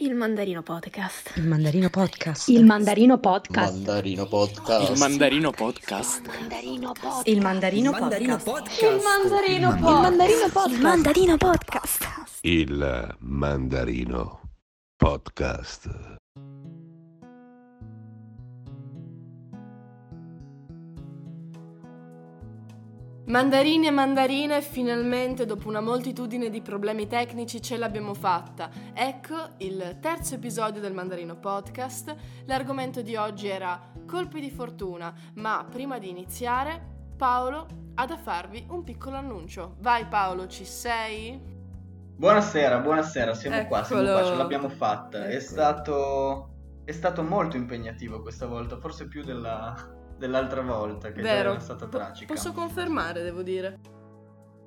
Il Mandarino Podcast. Il Mandarino Podcast. Il Mandarino Podcast. Mandarino Podcast. Il Mandarino Podcast. Il Mandarino Podcast. Il Mandarino Podcast. Il Mandarino Podcast. Il Mandarino Podcast. Mandarini e mandarine, finalmente dopo una moltitudine di problemi tecnici ce l'abbiamo fatta. Ecco il terzo episodio del Mandarino Podcast. L'argomento di oggi era colpi di fortuna, ma prima di iniziare, Paolo ha da farvi un piccolo annuncio. Vai Paolo, ci sei? Buonasera, buonasera, siamo qua, siamo Eccolo. qua, ce l'abbiamo fatta. È Eccolo. stato è stato molto impegnativo questa volta, forse più della- dell'altra volta che Vero. era stata tragica. Posso confermare, devo dire.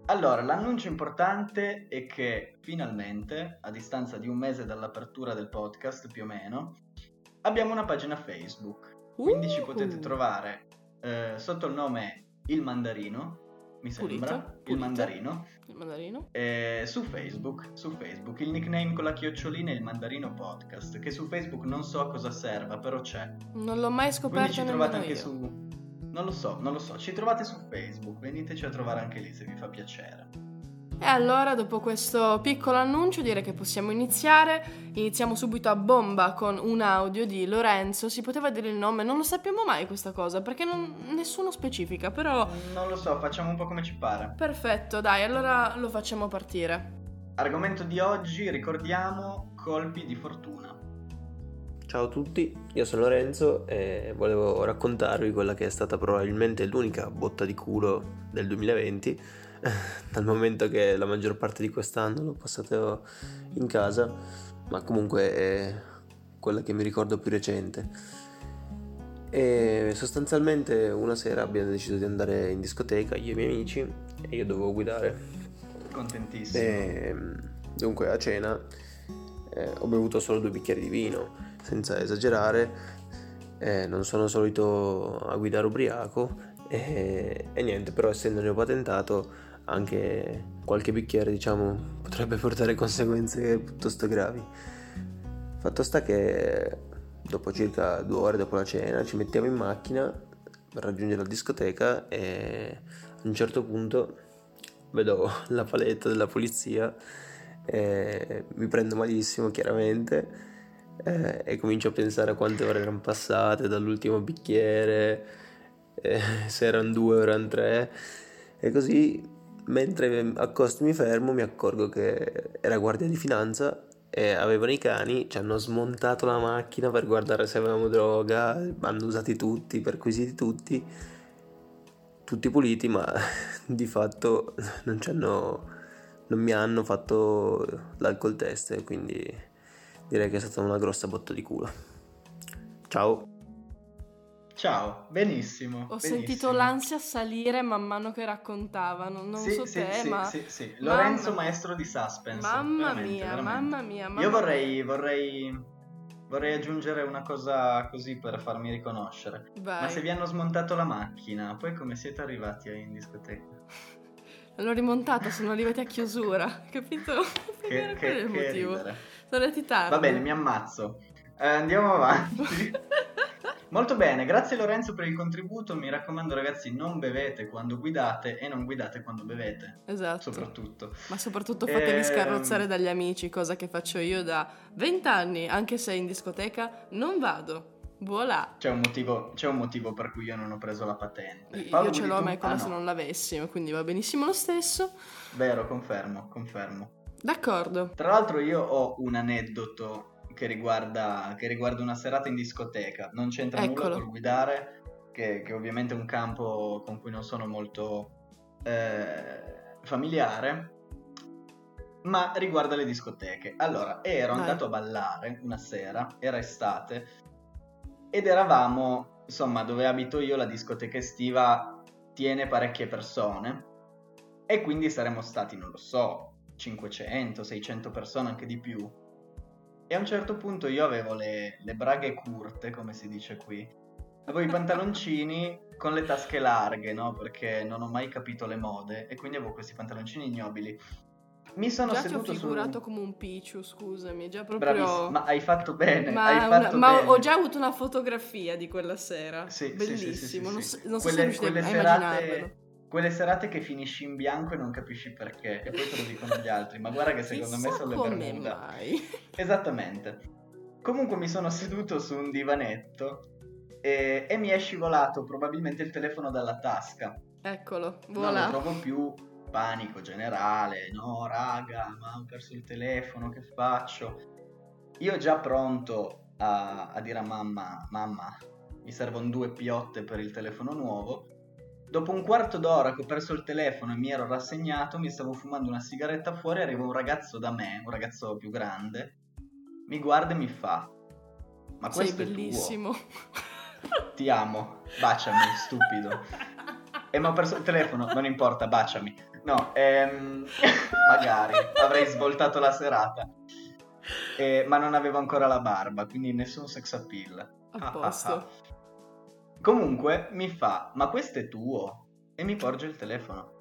Allora, l'annuncio importante è che finalmente, a distanza di un mese dall'apertura del podcast più o meno, abbiamo una pagina Facebook. Quindi ci potete Uh. trovare eh, sotto il nome Il Mandarino, mi Pulito, sembra, Il pulito. Mandarino. Il mandarino? Eh, su Facebook, su Facebook, il nickname con la chiocciolina è il Mandarino Podcast, che su Facebook non so a cosa serva, però c'è. Non l'ho mai Quindi scoperto ci nemmeno trovate anche io. su... Non lo so, non lo so, ci trovate su Facebook, veniteci a trovare anche lì se vi fa piacere. E allora, dopo questo piccolo annuncio, direi che possiamo iniziare. Iniziamo subito a bomba con un audio di Lorenzo. Si poteva dire il nome, non lo sappiamo mai questa cosa, perché non- nessuno specifica, però... Non lo so, facciamo un po' come ci pare. Perfetto, dai, allora lo facciamo partire. Argomento di oggi, ricordiamo, colpi di fortuna. Ciao a tutti, io sono Lorenzo e volevo raccontarvi quella che è stata probabilmente l'unica botta di culo del 2020, dal momento che la maggior parte di quest'anno l'ho passato in casa, ma comunque è quella che mi ricordo più recente. E sostanzialmente una sera abbiamo deciso di andare in discoteca, io e i miei amici, e io dovevo guidare. Contentissimo. E, dunque a cena eh, ho bevuto solo due bicchieri di vino, senza esagerare, eh, non sono solito a guidare ubriaco e, e niente, però essendo neopatentato anche qualche bicchiere diciamo potrebbe portare conseguenze piuttosto gravi. Fatto sta che dopo circa due ore dopo la cena ci mettiamo in macchina per raggiungere la discoteca e a un certo punto vedo la paletta della polizia e mi prendo malissimo chiaramente e comincio a pensare a quante ore erano passate dall'ultimo bicchiere se erano due erano tre e così mentre accosto e mi fermo mi accorgo che era guardia di finanza e avevano i cani, ci hanno smontato la macchina per guardare se avevamo droga, hanno usati tutti, perquisiti tutti, tutti puliti, ma di fatto non, non mi hanno fatto l'alcol test, quindi direi che è stata una grossa botta di culo. Ciao. Ciao, benissimo. Ho benissimo. sentito l'ansia salire man mano che raccontavano. Non Sì, so sì, te, sì, ma. sì, sì. Lorenzo, Mamma- maestro di suspense. Mamma veramente, mia, veramente. mamma mia, mamma Io vorrei, vorrei, vorrei aggiungere una cosa così per farmi riconoscere. Vai. Ma se vi hanno smontato la macchina, poi come siete arrivati in discoteca? L'ho rimontata, sono arrivati a chiusura, capito? Che, quello che, il che motivo. ridere. Sono arrivati tardi. Va bene, mi ammazzo. Eh, andiamo avanti. Molto bene, grazie Lorenzo per il contributo. Mi raccomando ragazzi, non bevete quando guidate e non guidate quando bevete, Esatto. soprattutto. Ma soprattutto fatevi Ehm. scarrozzare dagli amici, cosa che faccio io da 20 anni, anche se in discoteca non vado. Voilà. C'è un, motivo, c'è un motivo per cui io non ho preso la patente. Io Paolo, ce quindi l'ho, ma è come ah, se no. non l'avessimo, quindi va benissimo lo stesso. Vero, confermo, confermo. D'accordo. Tra l'altro io ho un aneddoto che riguarda, che riguarda una serata in discoteca. Non c'entra nulla Eccolo. col guidare, che, che ovviamente è un campo con cui non sono molto eh, familiare, ma riguarda le discoteche. Allora, ero Vai. andato a ballare una sera, era estate, ed eravamo, insomma, dove abito io, la discoteca estiva tiene parecchie persone, e quindi saremmo stati, non lo so, 500, 600 persone, anche di più. E a un certo punto io avevo le, le braghe curte, come si dice qui. Avevo i pantaloncini con le tasche larghe, no? Perché non ho mai capito le mode e quindi avevo questi pantaloncini ignobili. Mi sono Già ti ho seduto figurato su... come un picciu, scusami, già proprio... Bravissimo, ma hai fatto bene, Ma, hai una- fatto ma bene. ho già avuto una fotografia di quella sera. Sì, sì, Bellissimo. sì, sì, sì, non so, non so Quelle- se riuscite a serate- immaginarvelo. Quelle serate che finisci in bianco e non capisci perché, e poi te lo dicono gli altri, ma guarda che secondo me sono le Bermuda. mai. Esattamente. Comunque mi sono seduto su un divanetto e, e mi è scivolato probabilmente il telefono dalla tasca. Eccolo, Non lo voilà. trovo più, panico generale, no raga, ma ho perso il telefono, che faccio? Io già pronto a, a dire a mamma, mamma, mi servono due piotte per il telefono nuovo. Dopo un quarto d'ora che ho perso il telefono e mi ero rassegnato, mi stavo fumando una sigaretta fuori, arriva un ragazzo da me, un ragazzo più grande, mi guarda e mi fa, ma Sei questo è bellissimo. ti amo, baciami, stupido. E mi ho perso il telefono, non importa, baciami. No, ehm, magari avrei svoltato la serata. Eh, ma non avevo ancora la barba, quindi nessun sex appeal. A Ah, ah, posto. Comunque mi fa, ma questo è tuo? E mi porge il telefono.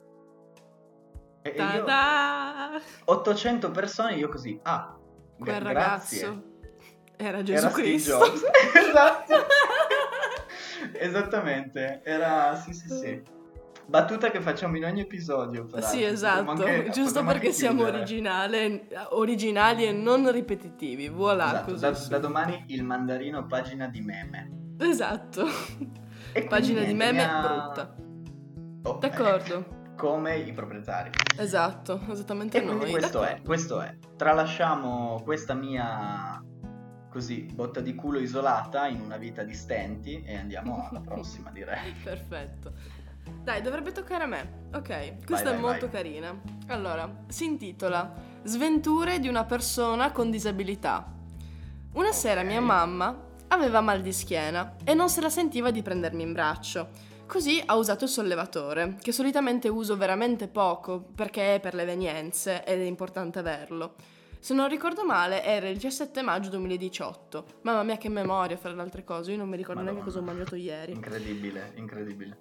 E, io, Ta-da! 800 persone, io così, ah, Quel gra- ragazzo grazie. era Gesù Era Cristo. Esatto. Esattamente, era sì sì sì. Battuta che facciamo in ogni episodio, peraltro. Sì, Potremmo esatto, anche- giusto perché siamo originali e non ripetitivi. Voilà, Esatto, da, da domani il mandarino pagina di meme. Esatto. E Pagina di meme mi ha- brutta. Oh, D'accordo. eh, come i proprietari. Esatto, esattamente E noi. questo è, questo è. Tralasciamo questa mia così botta di culo isolata in una vita di stenti e andiamo alla prossima, direi. Perfetto. Dai, dovrebbe toccare a me. Ok, questa vai, è molto vai. carina. Allora, si intitola Sventure di una persona con disabilità. Una sera Ok. mia mamma aveva mal di schiena e non se la sentiva di prendermi in braccio. Così ha usato il sollevatore, che solitamente uso veramente poco perché è per le evenienze ed è importante averlo. Se non ricordo male era il 17 maggio 2018. Mamma mia che memoria fra le altre cose, io non mi ricordo neanche cosa ho Madonna. mangiato ieri. Incredibile, incredibile.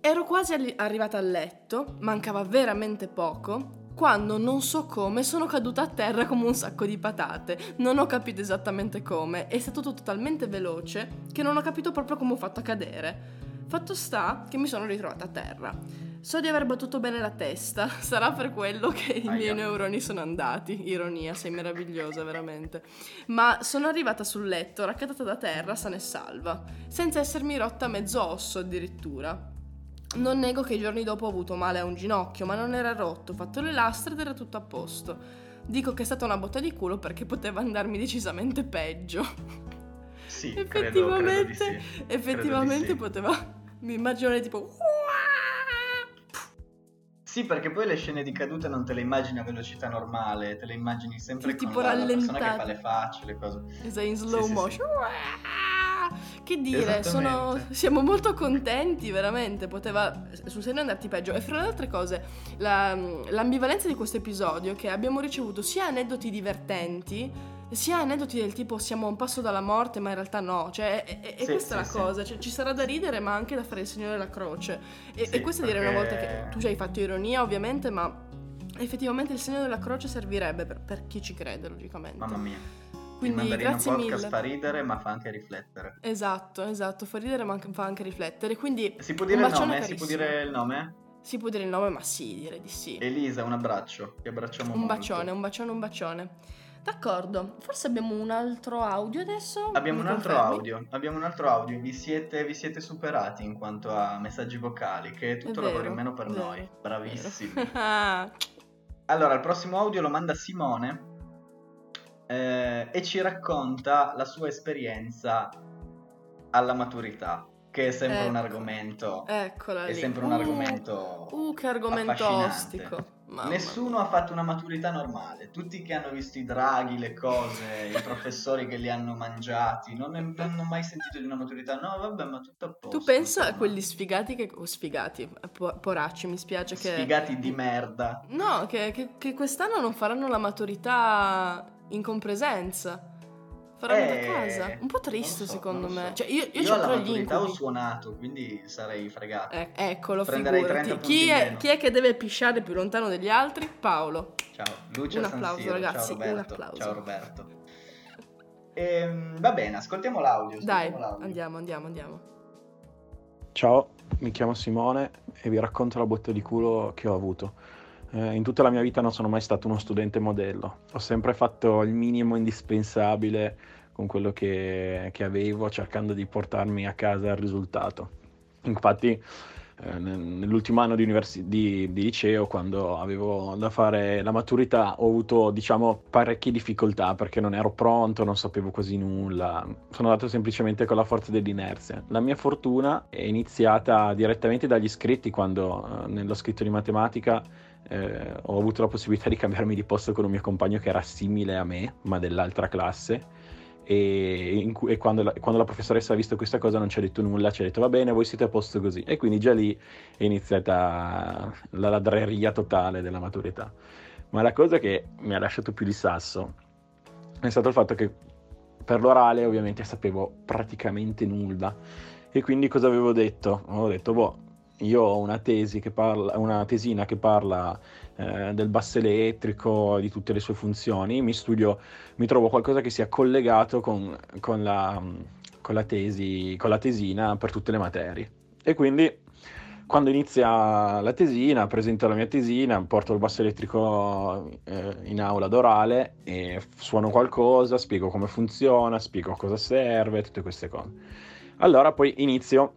Ero quasi alli- arrivata a letto, mancava veramente poco, quando non so come sono caduta a terra come un sacco di patate. Non ho capito esattamente come, è stato tutto talmente veloce che non ho capito proprio come ho fatto a cadere. Fatto sta che mi sono ritrovata a terra. So di aver battuto bene la testa, sarà per quello che i miei neuroni sono andati. Ironia, sei meravigliosa veramente. Ma sono arrivata sul letto, raccattata da terra, sana e salva, senza essermi rotta mezzo osso addirittura. Non nego che i giorni dopo ho avuto male a un ginocchio, ma non era rotto, ho fatto le lastre ed era tutto a posto. Dico che è stata una botta di culo perché poteva andarmi decisamente peggio. Sì, credo, effettivamente, credo di sì. effettivamente Credo di sì. poteva. Mi immagino tipo. Sì, perché poi le scene di caduta non te le immagini a velocità normale, te le immagini sempre Sì, con tipo la, la persona che fa le facce, le cose. Sei in slow Sì, sì, motion. Che dire, sono, siamo molto contenti, veramente. Poteva sul serio andarti peggio. E fra le altre cose, la- l'ambivalenza di questo episodio è che abbiamo ricevuto sia aneddoti divertenti. Sia aneddoti del tipo siamo a un passo dalla morte, ma in realtà no. Cioè, e, e- Sì, questa è sì, la sì. cosa. Cioè, ci sarà da ridere, ma anche da fare il segno della croce. E, Sì, e questa direi una volta perché- che tu ci hai fatto ironia, ovviamente, ma effettivamente il segno della croce servirebbe per, per chi ci crede, logicamente. Mamma mia. Quindi il mandarino grazie podcast mille. fa ridere, ma fa anche riflettere. Esatto, esatto, fa ridere ma fa anche riflettere, quindi Si può dire il nome? Si può dire il nome? Si può dire il nome, ma sì, direi di sì. Elisa, un abbraccio. Ti abbracciamo Un molto. bacione, un bacione, un bacione. D'accordo, forse abbiamo un altro audio adesso? Abbiamo un altro confermi? audio, abbiamo un altro audio, vi siete, vi siete superati in quanto a messaggi vocali, che è tutto È lavoro vero, in meno per vero, noi, bravissimi. Allora, il prossimo audio lo manda Simone eh, e ci racconta la sua esperienza alla maturità, che è sempre un Ecco. argomento, Eccola è lì. sempre un Uh, argomento Uh, che argomento ostico. Mamma Nessuno ha fatto una maturità normale, tutti che hanno visto i draghi, le cose, i professori che li hanno mangiati, non, ne- non hanno mai sentito di una maturità. No, vabbè, ma tutto a posto. Tu pensa a quelli sfigati che... oh, sfigati, po- poracci, mi spiace che... sfigati di merda. No, che, che- che quest'anno non faranno la maturità in compresenza. Faranno Eh, da casa. Un po' triste so, secondo non me. so. Cioè, io, io, Io ancora gli maturità ho incubi. suonato, quindi sarei fregato. Eh, eccolo, Prenderei 30 figurati. punti Chi è, chi è che deve pisciare più lontano degli altri? Paolo. Ciao, Lucia Un San applauso, Siro, ragazzi, ciao un applauso. Ciao Roberto. Ehm, va bene, ascoltiamo l'audio. Dai, ascoltiamo l'audio. andiamo, andiamo, andiamo. Ciao, mi chiamo Simone e vi racconto la botta di culo che ho avuto. Eh, in tutta la mia vita non sono mai stato uno studente modello, ho sempre fatto il minimo indispensabile con quello che, che avevo, cercando di portarmi a casa il risultato. Infatti, eh, nel- nell'ultimo anno di, universi- di- di liceo, quando avevo da fare la maturità, ho avuto, diciamo, parecchie difficoltà perché non ero pronto, non sapevo quasi nulla. Sono andato semplicemente con la forza dell'inerzia. La mia fortuna è iniziata direttamente dagli iscritti, quando eh, nello scritto di matematica eh, ho avuto la possibilità di cambiarmi di posto con un mio compagno che era simile a me, ma dell'altra classe. E, cui- e quando, la, quando la professoressa ha visto questa cosa non ci ha detto nulla, ci ha detto va bene, voi siete a posto così. E quindi già lì è iniziata la ladreria totale della maturità. Ma la cosa che mi ha lasciato più di sasso è stato il fatto che per l'orale ovviamente sapevo praticamente nulla. E quindi cosa avevo detto? Avevo detto, boh, io ho una tesi che parla, una tesina che parla eh, del basso elettrico, di tutte le sue funzioni, mi studio, mi trovo qualcosa che sia collegato con, con la, con la tesi, con la tesina per tutte le materie. E quindi quando inizia la tesina, presento la mia tesina, porto il basso elettrico eh, in aula ad orale e suono qualcosa, spiego come funziona, spiego a cosa serve, tutte queste cose. Allora poi inizio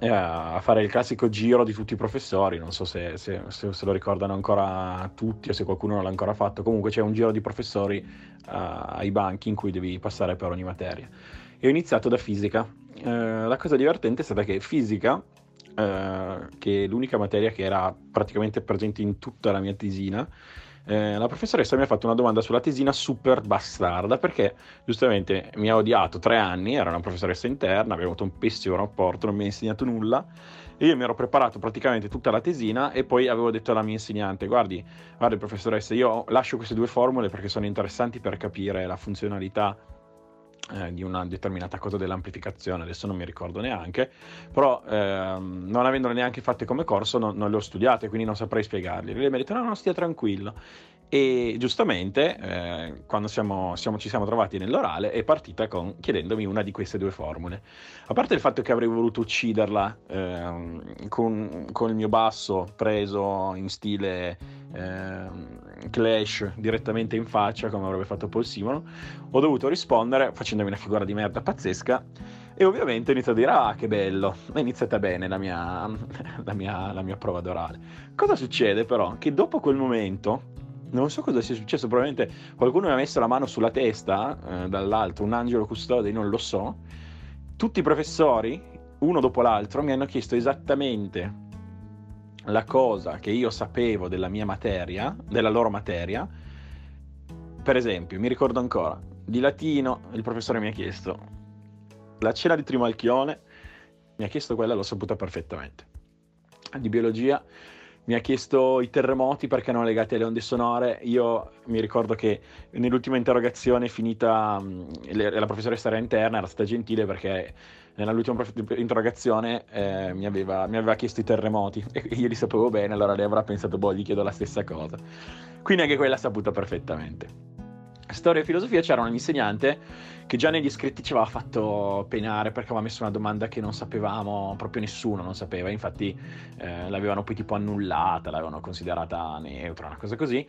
a fare il classico giro di tutti i professori, non so se, se- se- se lo ricordano ancora tutti o se qualcuno non l'ha ancora fatto, comunque c'è un giro di professori eh, ai banchi in cui devi passare per ogni materia. E ho iniziato da fisica. Eh, la cosa divertente è stata che fisica, eh, che è l'unica materia che era praticamente presente in tutta la mia tesina, eh, la professoressa mi ha fatto una domanda sulla tesina super bastarda perché giustamente mi ha odiato tre anni, era una professoressa interna, abbiamo avuto un pessimo rapporto, non mi ha insegnato nulla e io mi ero preparato praticamente tutta la tesina e poi avevo detto alla mia insegnante guardi, guardi professoressa, io lascio queste due formule perché sono interessanti per capire la funzionalità eh, di una determinata cosa dell'amplificazione, adesso non mi ricordo neanche, però ehm, non avendole neanche fatte come corso non, non le ho studiate, quindi non saprei spiegarli. Lei mi ha detto no, no, stia tranquillo. E giustamente, eh, quando siamo, siamo- ci siamo trovati nell'orale, è partita con, chiedendomi una di queste due formule. A parte il fatto che avrei voluto ucciderla ehm, con, con il mio basso preso in stile ehm, Clash direttamente in faccia, come avrebbe fatto Paul Simon, ho dovuto rispondere facendomi una figura di merda pazzesca e ovviamente ho iniziato a dire ah che bello, è iniziata bene la mia, la mia, la mia prova d'orale. Cosa succede però? Che dopo quel momento, non so cosa sia successo, probabilmente qualcuno mi ha messo la mano sulla testa eh, dall'alto, un angelo custode, non lo so, tutti i professori, uno dopo l'altro, mi hanno chiesto esattamente la cosa che io sapevo della mia materia, della loro materia. Per esempio, mi ricordo ancora, di latino il professore mi ha chiesto la cena di Trimalchione, mi ha chiesto quella, l'ho saputa perfettamente. Di biologia mi ha chiesto i terremoti perché erano legati alle onde sonore. Io mi ricordo che nell'ultima interrogazione finita, le- la professoressa era interna, era stata gentile perché nell'ultima interrogazione eh, mi, aveva, mi aveva chiesto i terremoti e io li sapevo bene, allora lei avrà pensato, boh, gli chiedo la stessa cosa. Quindi anche quella saputa perfettamente. Storia e filosofia c'era un insegnante che già negli iscritti ci aveva fatto penare perché aveva messo una domanda che non sapevamo, proprio nessuno non sapeva, infatti eh, l'avevano poi tipo annullata, l'avevano considerata neutra, una cosa così.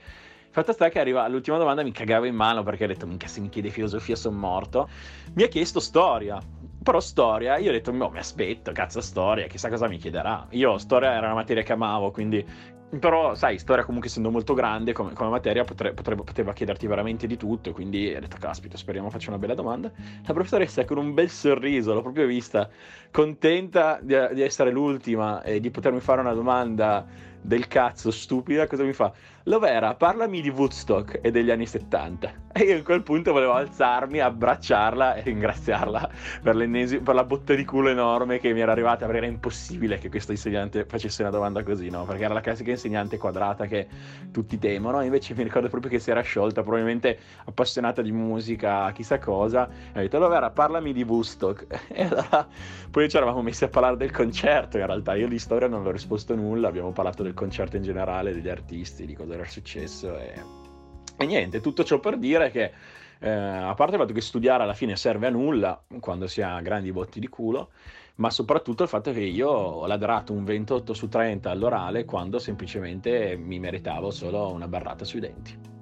Fatta sta che arriva all'ultima domanda, mi cagavo in mano perché ho detto, minchia se mi chiede filosofia sono morto. Mi ha chiesto storia, però storia, io ho detto, no, mi aspetto, cazzo storia, chissà cosa mi chiederà. Io storia era una materia che amavo, quindi... Però, sai, storia comunque essendo molto grande come, come materia potre- potrebbe- poteva chiederti veramente di tutto, quindi ho detto, caspita, speriamo faccia una bella domanda. La professoressa con un bel sorriso, l'ho proprio vista, contenta di, di essere l'ultima e di potermi fare una domanda del cazzo stupida, cosa mi fa? Lovera, parlami di Woodstock e degli anni 70. E io a quel punto volevo alzarmi, abbracciarla e ringraziarla per, per, la botta di culo enorme che mi era arrivata, perché era impossibile che questo insegnante facesse una domanda così, no? Perché era la classica insegnante quadrata che tutti temono, invece mi ricordo proprio che si era sciolta, probabilmente appassionata di musica, chissà cosa, e ha detto Lovera, parlami di Woodstock. E allora poi ci eravamo messi a parlare del concerto, in realtà io di storia non l'ho risposto nulla, abbiamo parlato del concerto in generale, degli artisti, di cosa era successo e, e niente, tutto ciò per dire che eh, a parte il fatto che studiare alla fine serve a nulla quando si ha grandi botti di culo, ma soprattutto il fatto che io ho ladrato un 28 su 30 all'orale quando semplicemente mi meritavo solo una barrata sui denti.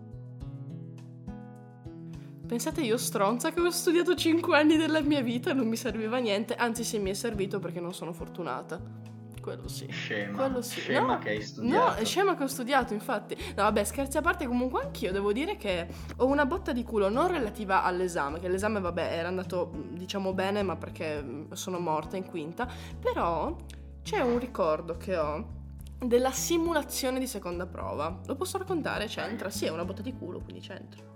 Pensate io stronza che ho studiato 5 anni della mia vita e non mi serviva niente, anzi se mi è servito perché non sono fortunata quello sì. Scema. Quello sì. Scema no, che hai studiato. No, è scema che ho studiato, infatti. No, vabbè, scherzi a parte, comunque anch'io devo dire che ho una botta di culo non relativa all'esame, che l'esame, vabbè, era andato, diciamo, bene, ma perché sono morta in quinta. Però c'è un ricordo che ho della simulazione di seconda prova. Lo posso raccontare? C'entra? Sì, è una botta di culo, quindi c'entra.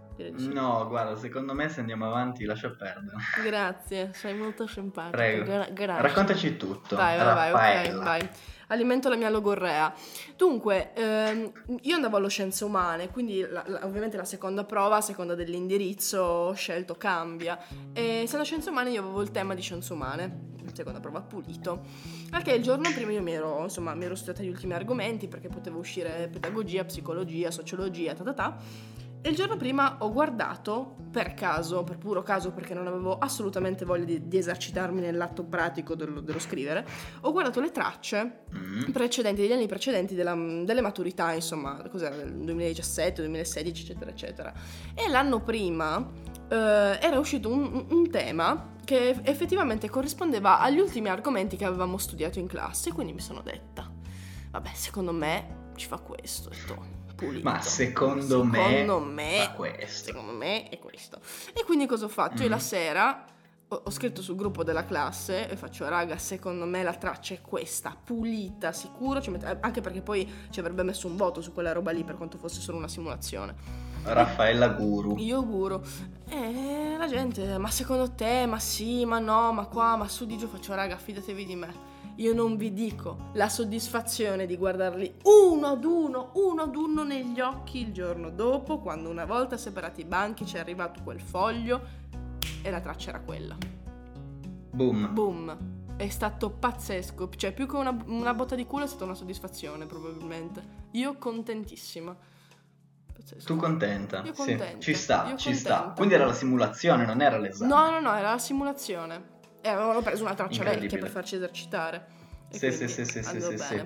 No, guarda, secondo me se andiamo avanti lascia perdere. Grazie, sei molto simpatico. Prego. Gra- grazie. Raccontaci tutto. Vai, vai, vai, ok, vai. Alimento la mia logorrea. Dunque, ehm, io andavo allo Scienze Umane, quindi la, la, ovviamente la seconda prova, a seconda dell'indirizzo scelto, cambia. E se alla Scienze Umane io avevo il tema di Scienze Umane seconda prova pulito. Perché il giorno prima io mi ero, insomma, mi ero studiata gli ultimi argomenti perché potevo uscire pedagogia, psicologia, sociologia, ta ta ta. E il giorno prima ho guardato, per caso, per puro caso, perché non avevo assolutamente voglia di, di esercitarmi nell'atto pratico dello, dello, scrivere, ho guardato le tracce mm. precedenti, degli anni precedenti della, delle maturità, insomma, cos'era, del 2017, 2016, eccetera, eccetera. E l'anno prima eh, era uscito un, un tema che effettivamente corrispondeva agli ultimi argomenti che avevamo studiato in classe, quindi mi sono detta, vabbè, secondo me ci fa questo. Detto, pulito. Ma secondo, secondo me, me questo. Secondo me è questo. E quindi cosa ho fatto? Mm. Io la sera ho, ho, scritto sul gruppo della classe e faccio, raga, secondo me la traccia è questa, pulita, sicuro, met- anche perché poi ci avrebbe messo un voto su quella roba lì per quanto fosse solo una simulazione. Raffaella Guru. Io Guru. E la gente, ma secondo te, ma sì, ma no, ma qua, ma su di giù faccio, raga, fidatevi di me io non vi dico la soddisfazione di guardarli uno ad uno, uno ad uno negli occhi il giorno dopo, quando una volta separati i banchi ci è arrivato quel foglio e la traccia era quella. Boom. Boom. È stato pazzesco, cioè più che una, una botta di culo è stata una soddisfazione probabilmente. Io contentissima. Pazzesco. Tu contenta? Sì, ci sta, Io ci contenta. sta. Quindi era la simulazione, non era l'esame. No, no, no, era la simulazione. E avevano preso una traccia vecchia per farci esercitare. Sì, sì, sì, sì, sì, sì, sì.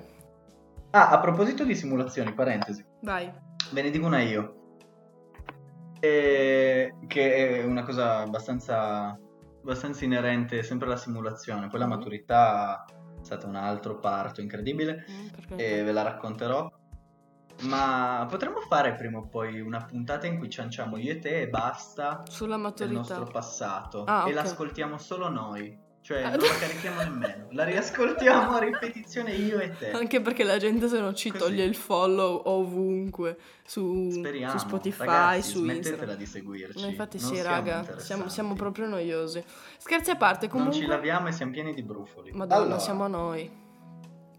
Ah, a proposito di simulazioni, parentesi. Vai. Ve ne dico una io. E... Che è una cosa abbastanza, abbastanza inerente sempre alla simulazione. Poi la mm-hmm. maturità è stato un altro parto incredibile mm, e ve la racconterò. Ma potremmo fare prima o poi una puntata in cui cianciamo io e te e basta sulla maturità del nostro passato ah, e okay. l'ascoltiamo solo noi. Cioè, non la carichiamo nemmeno, la riascoltiamo a ripetizione io e te. Anche perché la gente se non ci Così. toglie il follow ovunque su, Speriamo. su Spotify, Ragazzi, su smettetela Instagram. di seguirci. No, infatti Non sì, siamo raga, siamo, siamo proprio noiosi. Scherzi a parte, comunque... Non ci laviamo e siamo pieni di brufoli. Madonna, allora, siamo noi.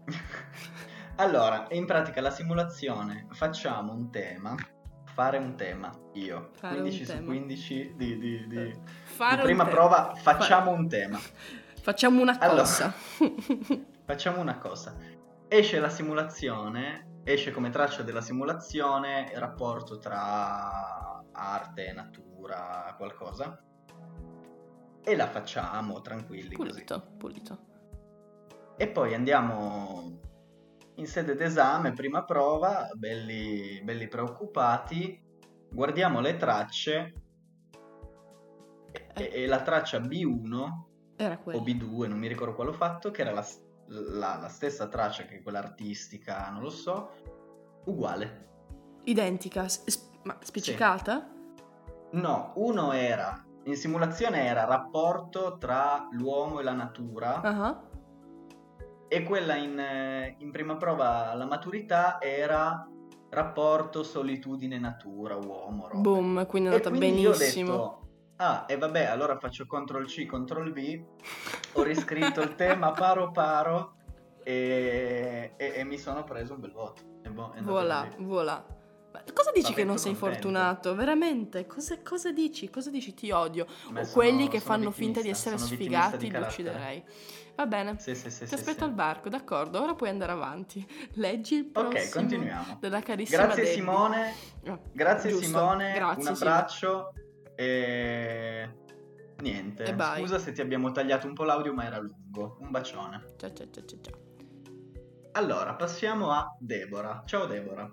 allora, in pratica la simulazione facciamo un tema, fare un tema, io, Fare 15 un su tema. 15 di, di, di, Fare di prima prova, facciamo un tema. Facciamo una Allora. cosa. Facciamo una cosa. Esce la simulazione, esce come traccia della simulazione il rapporto tra arte, natura, qualcosa. E la facciamo tranquilli così. pulito, pulito. E poi andiamo in sede d'esame, prima prova, belli, belli preoccupati, guardiamo le tracce e, e la traccia B1 Era o quello. B2, non mi ricordo quale ho fatto, che era la, la- la stessa traccia che quella artistica, non lo so, uguale. Identica, s- s- ma spiccicata? No, uno era, in simulazione era rapporto tra l'uomo e la natura Ah, e quella in, eh, in prima prova alla maturità era rapporto solitudine natura uomo. roba. Boom, quindi è E andata quindi io ho benissimo. detto, ah, e vabbè, allora faccio CTRL C, CTRL V, ho riscritto il tema paro paro e, e- e mi sono preso un bel voto. Boh, è andata Voilà, così. voilà. Ma cosa dici Vabbè, che non sei contento. fortunato? Veramente? Cosa, cosa dici? Cosa dici? Ti odio. Ma O sono- quelli che fanno finta di essere sfigati di li ucciderei. Va bene. Sì, sì, sì, Ti aspetto al varco, d'accordo. Ora puoi andare avanti. Leggi il prossimo. Ok, continuiamo. Della carissima Grazie Debbie. Simone, Ah, grazie giusto. Simone, Grazie, un abbraccio e niente. E. Scusa se ti abbiamo tagliato un po' l'audio, ma era lungo. Un bacione. Ciao, ciao, ciao, ciao, ciao. Allora, passiamo a Deborah. Ciao Deborah.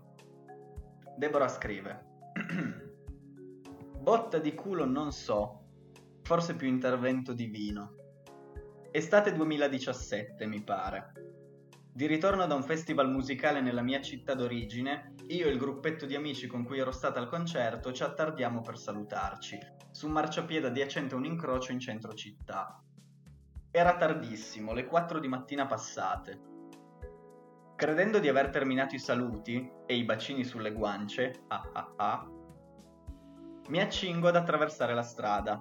Deborah scrive: Botta di culo non so, forse più intervento divino. Estate 2017, mi pare. Di ritorno da un festival musicale nella mia città d'origine, io e il gruppetto di amici con cui ero stata al concerto ci attardiamo per salutarci, su un marciapiede adiacente a un incrocio in centro città. Era tardissimo, le 4 di mattina passate. Credendo di aver terminato i saluti e i bacini sulle guance, ah ah ah, mi accingo ad attraversare la strada.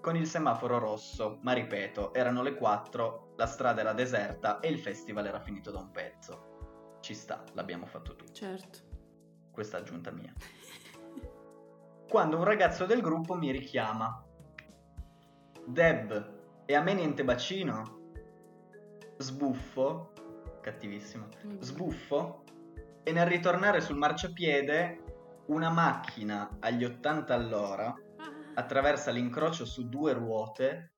Con il semaforo rosso, ma ripeto, erano le 4, la strada era deserta e il festival era finito da un pezzo. Ci sta, l'abbiamo fatto tutti. Certo. Questa aggiunta mia. Quando un ragazzo del gruppo mi richiama. Deb, e a me niente bacino? Sbuffo, cattivissimo, sbuffo, e nel ritornare sul marciapiede una macchina agli 80 all'ora attraversa l'incrocio su due ruote,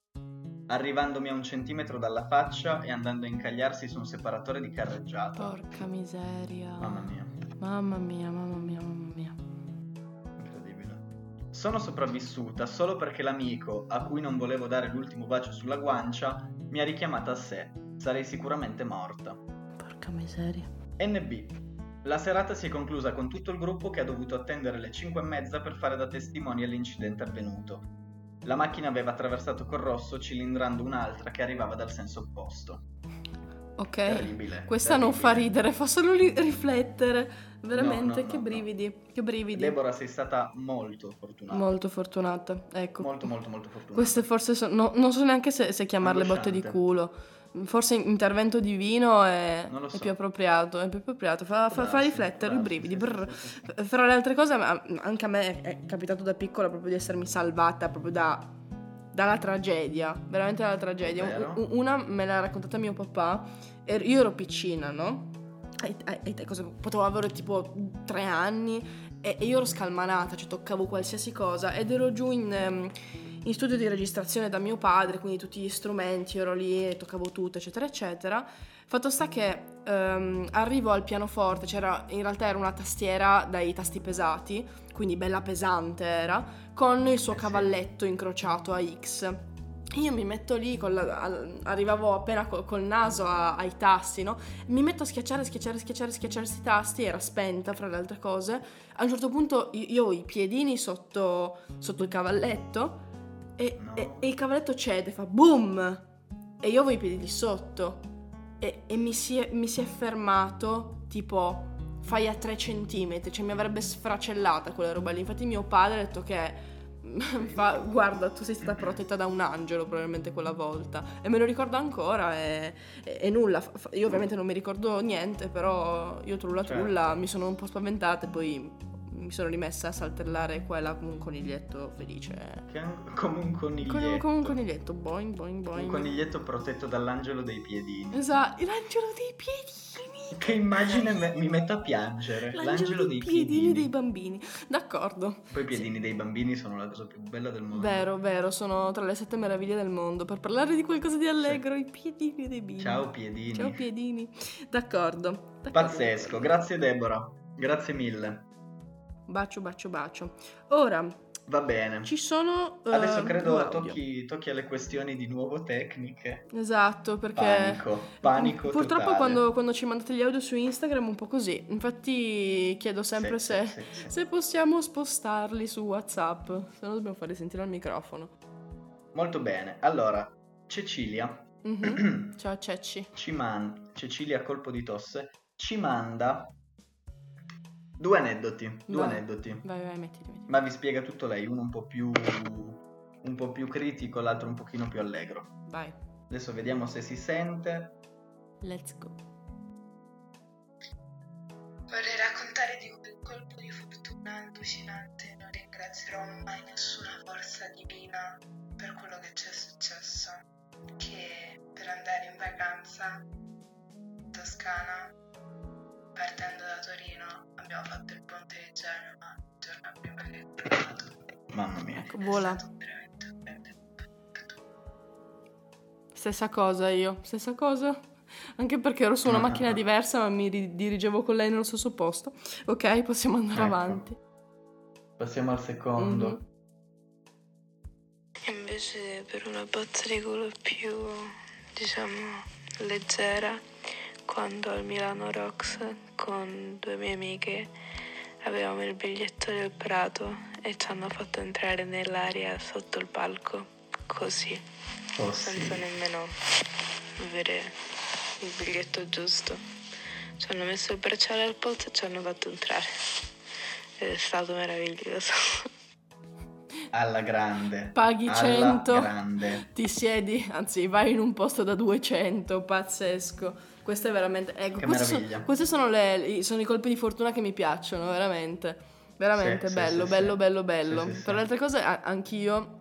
arrivandomi a un centimetro dalla faccia e andando a incagliarsi su un separatore di carreggiata. Porca miseria. Mamma mia. Mamma mia, mamma mia, mamma mia. Incredibile. Sono sopravvissuta solo perché l'amico, a cui non volevo dare l'ultimo bacio sulla guancia, mi ha richiamata a sé. Sarei sicuramente morta. Porca miseria. NB. La serata si è conclusa con tutto il gruppo che ha dovuto attendere le 5 e mezza per fare da testimoni all'incidente avvenuto. La macchina aveva attraversato col rosso cilindrando un'altra che arrivava dal senso opposto. Ok. Terribile. Questa non terribile. fa ridere, fa solo ri- riflettere. Veramente, No, no, che no, brividi, che brividi. Deborah sei stata molto fortunata. Molto fortunata, ecco. molto molto molto fortunata. Queste forse sono... no- non so neanche se, se chiamarle botte di culo. Forse intervento divino è, lo è so. più appropriato, è più appropriato. Fa, fa- fa riflettere, i brividi. brr. Fra le altre cose, anche a me è capitato da piccola proprio di essermi salvata proprio da- dalla tragedia, veramente dalla tragedia. Una me l'ha raccontata mio papà, er- io ero piccina, no? Ai te- cosa- potevo avere tipo tre anni e, e io ero scalmanata, cioè toccavo qualsiasi cosa ed ero giù in, ehm, in studio di registrazione da mio padre, quindi tutti gli strumenti, ero lì e toccavo tutto, eccetera, eccetera. Fatto sta che ehm, arrivo al pianoforte, c'era in realtà era una tastiera dai tasti pesati, quindi bella pesante era, con il suo Eh cavalletto incrociato a X. Io mi metto lì, la- al- arrivavo appena col, col naso a- ai tasti, no? Mi metto a schiacciare, schiacciare, schiacciare, schiacciare questi tasti, era spenta fra le altre cose. A un certo punto io, io ho i piedini sotto, sotto il cavalletto e, No. e- e il cavalletto cede, fa boom! E io avevo i piedi di sotto e, e mi, si è, mi si è fermato tipo fai a 3 centimetri, cioè mi avrebbe sfracellata quella roba lì. Infatti mio padre ha detto che fa, guarda tu sei stata protetta da un angelo probabilmente quella volta e me lo ricordo ancora e, e- e nulla, io ovviamente non mi ricordo niente però io trulla Certo. trulla mi sono un po' spaventata e poi mi sono rimessa a saltellare qua e là come un coniglietto felice. An- come un coniglietto. Come, come un coniglietto, boing boing Un boing. coniglietto protetto dall'angelo dei piedini. Esatto, l'angelo dei piedini. Che immagine me- mi metto a piangere. L'angelo, dei piedini. dei bambini. D'accordo. Poi i piedini dei bambini sono la cosa più bella del mondo. Vero, vero, sono tra le sette meraviglie del mondo. Per parlare di qualcosa di allegro, i piedini dei bimbi. Ciao piedini. Ciao piedini. D'accordo. d'accordo. Pazzesco, grazie Deborah. Grazie mille. Bacio, bacio, bacio. Ora, Va bene. ci sono... eh, Adesso due credo tocchi, tocchi alle questioni di nuovo tecniche. Esatto, perché... Panico, panico Purtroppo quando, quando ci mandate gli audio su Instagram è un po' così. Infatti chiedo sempre Sì, se, sì, sì, sì. se possiamo spostarli su WhatsApp. Se no dobbiamo farli sentire al microfono. Molto bene. Allora, Cecilia Mhm. Ciao Cecci. ci man- Cecilia colpo di tosse ci manda due aneddoti, due Vai. aneddoti. Vai, vai, mettiti. mettiti. Ma vi spiega tutto lei, uno un po' più un po' più critico, l'altro un pochino più allegro. Vai. Adesso vediamo se si sente. Let's go. Vorrei raccontare di quel colpo di fortuna allucinante. Non ringrazierò mai nessuna forza divina per quello che ci è successo. Che per andare in vacanza in Toscana, partendo da Torino, abbiamo fatto il ponte di Genova il giorno prima che è crollato. Mamma mia. Ecco, vola. Stessa cosa io, stessa cosa. Anche perché ero su una Ah, macchina ah. diversa, ma mi ri- dirigevo con lei nello stesso posto. Ok, possiamo andare Ecco. avanti. Passiamo al secondo. Mhm. Invece per una botta di culo più, diciamo, leggera, quando al Milano Rocks con due mie amiche avevamo il biglietto del Prato e ci hanno fatto entrare nell'area sotto il palco, così, Oh sì. senza nemmeno avere il biglietto giusto. Ci hanno messo il bracciale al polso e ci hanno fatto entrare. Ed è stato meraviglioso. Alla grande. Paghi Alla 100, grande. ti siedi, anzi vai in un posto da 200, pazzesco. Questo è veramente... Ecco, Che questi sono, questi sono, le- i- sono i colpi di fortuna che mi piacciono, veramente. Veramente Sì, bello, sì, bello, sì. bello, bello. Sì, Per le altre cose anch'io,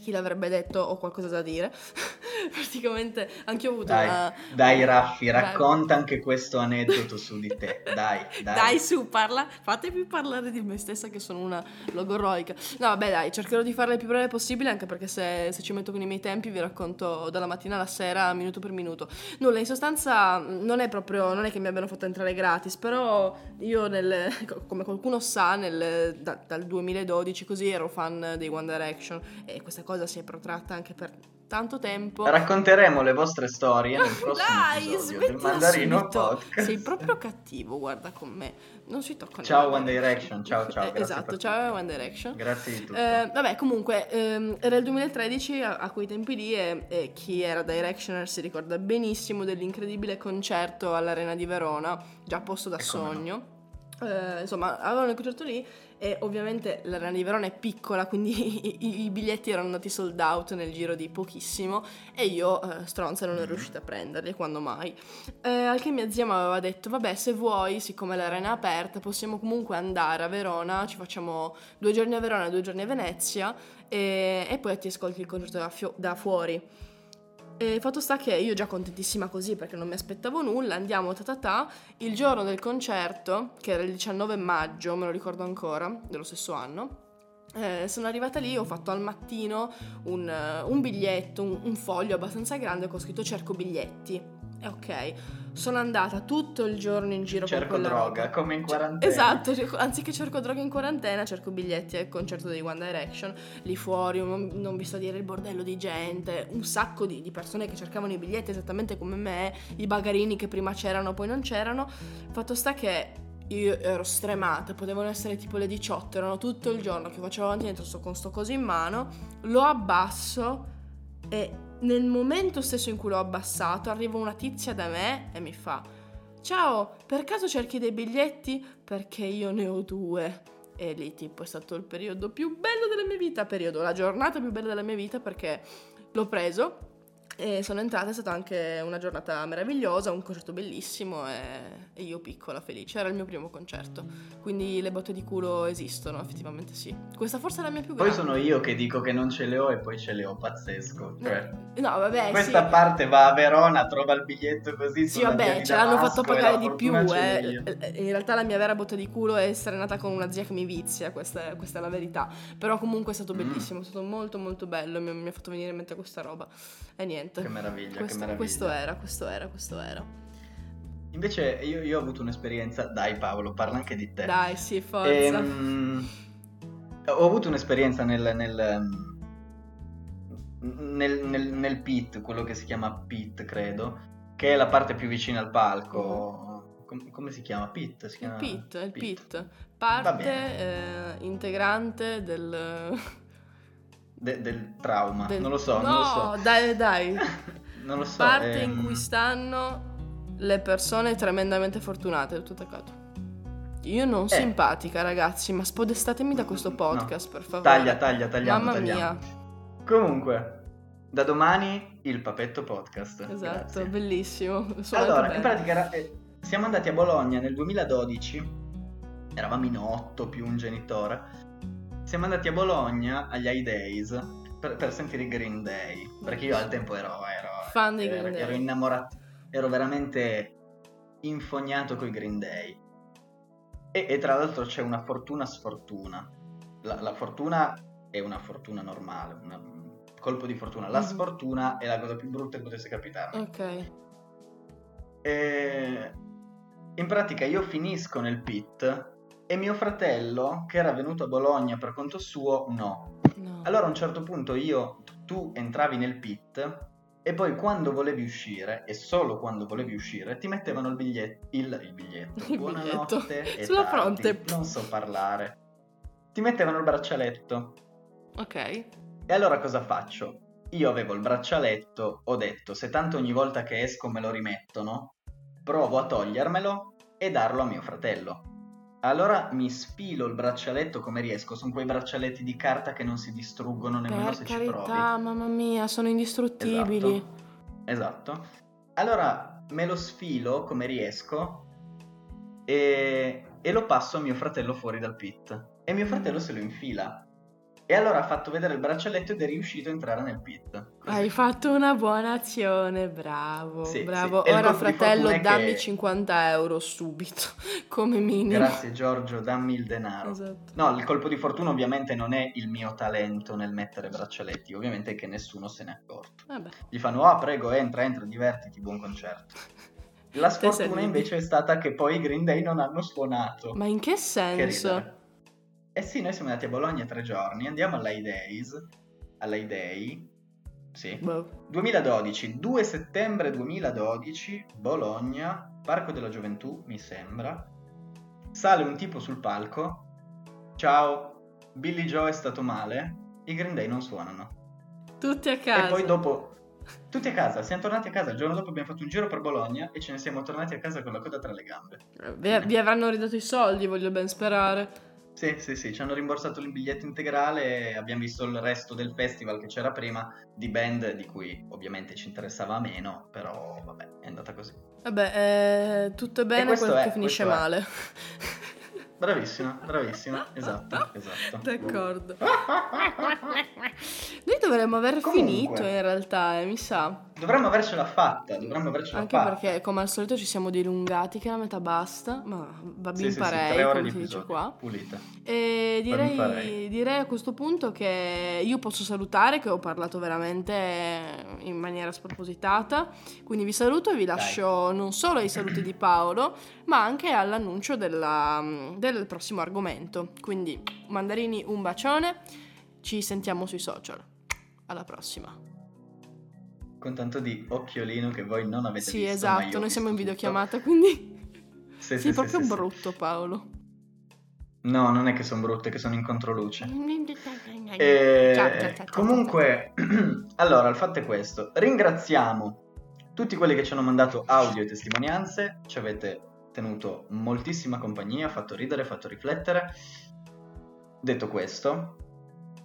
chi l'avrebbe detto, ho qualcosa da dire. Praticamente anch'io ho avuto Dai, una... dai Raffi, racconta anche questo aneddoto su di te. Dai, dai. Dai, su, parla, fatemi parlare di me stessa che sono una logoroica. No, vabbè, dai, cercherò di farle il più breve possibile, anche perché se, se ci metto con i miei tempi vi racconto dalla mattina alla sera, minuto per minuto. Nulla, in sostanza non è proprio, non è che mi abbiano fatto entrare gratis, però io nel, come qualcuno sa, nel, da- dal 2012 così ero fan dei One Direction e questa cosa si è protratta anche per tanto tempo. Racconteremo le vostre storie nel prossimo Dai, episodio del Mandarino subito. Podcast. Sei proprio cattivo, guarda con me. Non si toccano. Ciao One. Direction, ciao ciao. Eh, esatto, ciao One Direction. Grazie di tutto. Eh, vabbè, comunque, ehm, era il 2013 a, a quei tempi lì e, e chi era Directioner si ricorda benissimo dell'incredibile concerto all'Arena di Verona, già posto da E come no. sogno. Eh, insomma, avevano il concerto lì e ovviamente l'Arena di Verona è piccola, quindi i, i- biglietti erano andati sold out nel giro di pochissimo e io, eh, stronza, non ero riuscita a prenderli, quando mai. Eh, al che mia zia mi aveva detto, vabbè, se vuoi, siccome l'arena è aperta, possiamo comunque andare a Verona, ci facciamo due giorni a Verona e due giorni a Venezia e, e poi ti ascolti il concerto da, fio- da fuori. E fatto sta che io già contentissima così perché non mi aspettavo nulla, andiamo ta ta ta, il giorno del concerto, che era il 19 maggio, me lo ricordo ancora, dello stesso anno, eh, sono arrivata lì, ho fatto al mattino un, eh, un biglietto, un, un foglio abbastanza grande con scritto cerco biglietti. E ok, sono andata tutto il giorno in giro Cerco con quella droga, roba. come in Cioè, quarantena. Esatto, cerco- anziché cerco droga in quarantena, cerco biglietti al concerto di One Direction. Lì fuori, non, non vi sto a dire il bordello di gente, un sacco di, di persone che cercavano i biglietti esattamente come me, i bagarini che prima c'erano, poi non c'erano. Fatto sta che io ero stremata, potevano essere tipo le 18, erano tutto il giorno che facevo avanti indietro sto con sto coso in mano, lo abbasso e nel momento stesso in cui l'ho abbassato arriva una tizia da me e mi fa Ciao, per caso cerchi dei biglietti? Perché io ne ho due. E lì tipo è stato il periodo più bello della mia vita, periodo, la giornata più bella della mia vita perché l'ho preso e sono entrata, è stata anche una giornata meravigliosa, un concerto bellissimo e, e io piccola felice, era il mio primo concerto, quindi le botte di culo esistono, effettivamente sì. Questa forse è la mia più Poi grande. sono io che dico che non ce le ho e poi ce le ho, pazzesco. Cioè, No, vabbè, questa sì. parte va a Verona, trova il biglietto così. Sì, vabbè, ce l'hanno fatto pagare di più, eh. l'ho io. In realtà la mia vera botta di culo è essere nata con una zia che mi vizia, questa è, questa è la verità. Però comunque è stato Mm. bellissimo, è stato molto molto bello, mi, mi ha fatto venire in mente questa roba. E niente. Che meraviglia, questo, che meraviglia. questo era, questo era, questo era. Invece io, io ho avuto un'esperienza, dai Paolo, parla anche di te. Dai, sì, forza. Ehm, ho avuto un'esperienza nel, nel, nel, nel- nel pit, quello che si chiama pit, credo, che è la parte più vicina al palco. Com- come si chiama? Pit? Si il chiama pit, il pit. Parte eh, integrante del... De- del trauma, del- non lo so, no, non lo so. dai, dai. non lo so. parte ehm, in cui stanno le persone tremendamente fortunate, tutto attaccato. Io non Eh. simpatica, ragazzi, ma spodestatemi da questo podcast, per favore. Taglia, taglia, tagliamo, Mamma tagliamo. mia, Comunque, da domani il Papetto Podcast. esatto, Grazie. bellissimo. Allora, in pratica eh, siamo andati a Bologna nel 2012, eravamo in otto più un genitore. Siamo andati a Bologna agli High Days per, per sentire i Green Day, perché io al tempo ero, ero, Fan dei ero- Green Day. ero innamorato, ero veramente infognato con i Green Day. E, e tra l'altro c'è una fortuna sfortuna. La, la fortuna è una fortuna normale, un colpo di fortuna. La Mhm. sfortuna è la cosa più brutta che potesse capitare. Ok. E in pratica io finisco nel pit e mio fratello, che era venuto a Bologna per conto suo, no. No. Allora a un certo punto io, tu entravi nel pit e poi quando volevi uscire, e solo quando volevi uscire, ti mettevano il biglietto. Il, il biglietto. Il Buonanotte. biglietto. Sulla tardi. fronte. Non so parlare. Ti mettevano il braccialetto. Ok. E allora cosa faccio? Io avevo il braccialetto, ho detto se tanto ogni volta che esco me lo rimettono, provo a togliermelo e darlo a mio fratello. Allora mi sfilo il braccialetto come riesco, sono quei braccialetti di carta che non si distruggono nemmeno Per se ci provi. carità, mamma mia, sono indistruttibili. Esatto. Allora me lo sfilo come riesco e, e lo passo a mio fratello fuori dal pit. E mio fratello se lo infila. E allora ha fatto vedere il braccialetto ed è riuscito a entrare nel pit. Così. Hai fatto una buona azione, bravo, Sì, bravo. sì. Ora fratello, dammi che- 50 euro subito, come minimo. Grazie Giorgio, dammi il denaro. Esatto. No, il colpo di fortuna ovviamente non è il mio talento nel mettere braccialetti, ovviamente è che nessuno se n'è accorto. Vabbè. Gli fanno, ah prego, entra, entra, divertiti, buon concerto. La sfortuna invece è stata che poi i Green Day non hanno suonato. Ma in che Che senso? ridere. Eh sì, noi siamo andati a Bologna tre giorni, andiamo all'High Days, Day, sì. Boh. 2012, 2 settembre 2012, Bologna, Parco della Gioventù, mi sembra. Sale un tipo sul palco. Ciao, Billy Joe è stato male. I Green Day non suonano. Tutti a casa. E poi dopo, tutti a casa, siamo tornati a casa. Il giorno dopo abbiamo fatto un giro per Bologna e ce ne siamo tornati a casa con la coda tra le gambe. Vi, vi avranno ridato i soldi, voglio ben sperare. Sì, sì, sì, ci hanno rimborsato il biglietto integrale e abbiamo visto il resto del festival che c'era prima di band di cui ovviamente ci interessava meno, però vabbè, è andata così. Vabbè, eh, tutto è bene quel che finisce questo è. male. Bravissima, bravissima, esatto, esatto. D'accordo. Noi dovremmo aver Comunque. finito in realtà, eh, mi sa. Dovremmo avercela fatta, dovremmo avercela Anche fatta. perché, come al solito, ci siamo dilungati che la metà basta, ma va Sì, ben sì, sì, parei, tre ore come si dice qua. pulite. E direi, direi a questo punto che io posso salutare, che ho parlato veramente in maniera spropositata. Quindi vi saluto e vi lascio non solo ai saluti di Paolo, ma anche all'annuncio della- del prossimo argomento. Quindi, mandarini, un bacione. Ci sentiamo sui social. Alla prossima. Con tanto di occhiolino che voi non avete Sì, visto. ma esatto, noi siamo in videochiamata, quindi Sì, sei sì, sì, proprio sì, sì. brutto, Paolo. No, non è che sono brutte, che sono in controluce. Ciao, Eh, ciao, ciao, ciao, comunque, allora, il fatto è questo. Ringraziamo tutti quelli che ci hanno mandato audio e testimonianze. Ci avete tenuto moltissima compagnia, fatto ridere, fatto riflettere. Detto questo,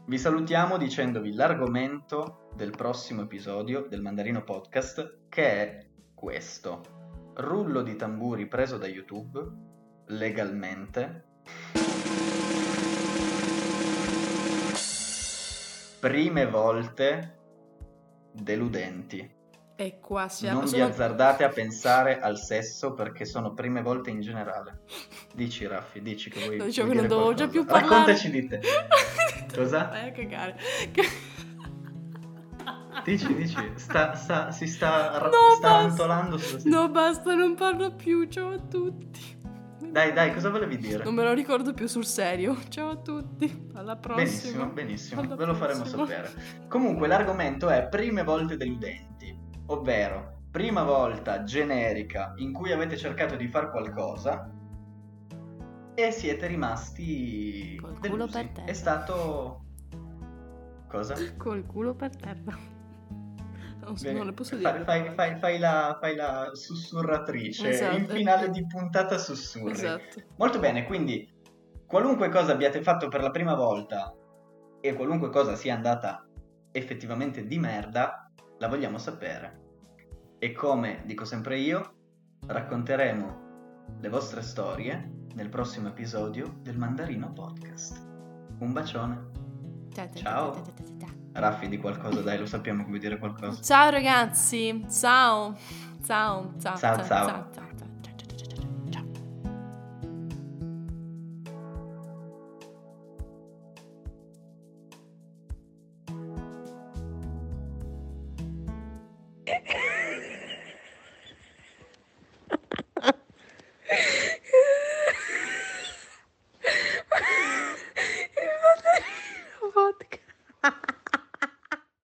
vi salutiamo dicendovi l'argomento del prossimo episodio del Mandarino Podcast, che è questo. Rullo di tamburi preso da YouTube, legalmente. Prime volte deludenti. E qua siamo. Non vi sono- azzardate a pensare al sesso perché sono prime volte in generale. Dici Raffi, dici che vuoi, dicevo che non dovevo già più qualcosa. parlare. Raccontaci di te. Cosa? Vai a cagare. Dici, dici, sta, sta- si sta, ra- No, sta rantolando sulla No, basta, non parlo più. Ciao a tutti. Dai, dai, cosa volevi dire? Non me lo ricordo più sul serio. Ciao a tutti. Alla prossima. Benissimo, benissimo, Alla ve lo faremo sapere. Comunque l'argomento è prime volte deludenti, ovvero prima volta generica in cui avete cercato di fare qualcosa e siete rimasti Col culo delusi. per terra. È stato cosa? Col culo per terra. Non, so, non le posso dire. Fai, fai- fai la, fai la sussurratrice. Esatto. In finale di puntata sussurri. Esatto. Molto bene, quindi qualunque cosa abbiate fatto per la prima volta e qualunque cosa sia andata effettivamente di merda, la vogliamo sapere. E come dico sempre io, racconteremo le vostre storie nel prossimo episodio del Mandarino Podcast. Un bacione. Ciao. Raffi di qualcosa, dai, lo sappiamo vuoi dire qualcosa. Ciao ragazzi, ciao. Ciao, ciao, Ciao, ciao, ciao. ciao, ciao. ciao.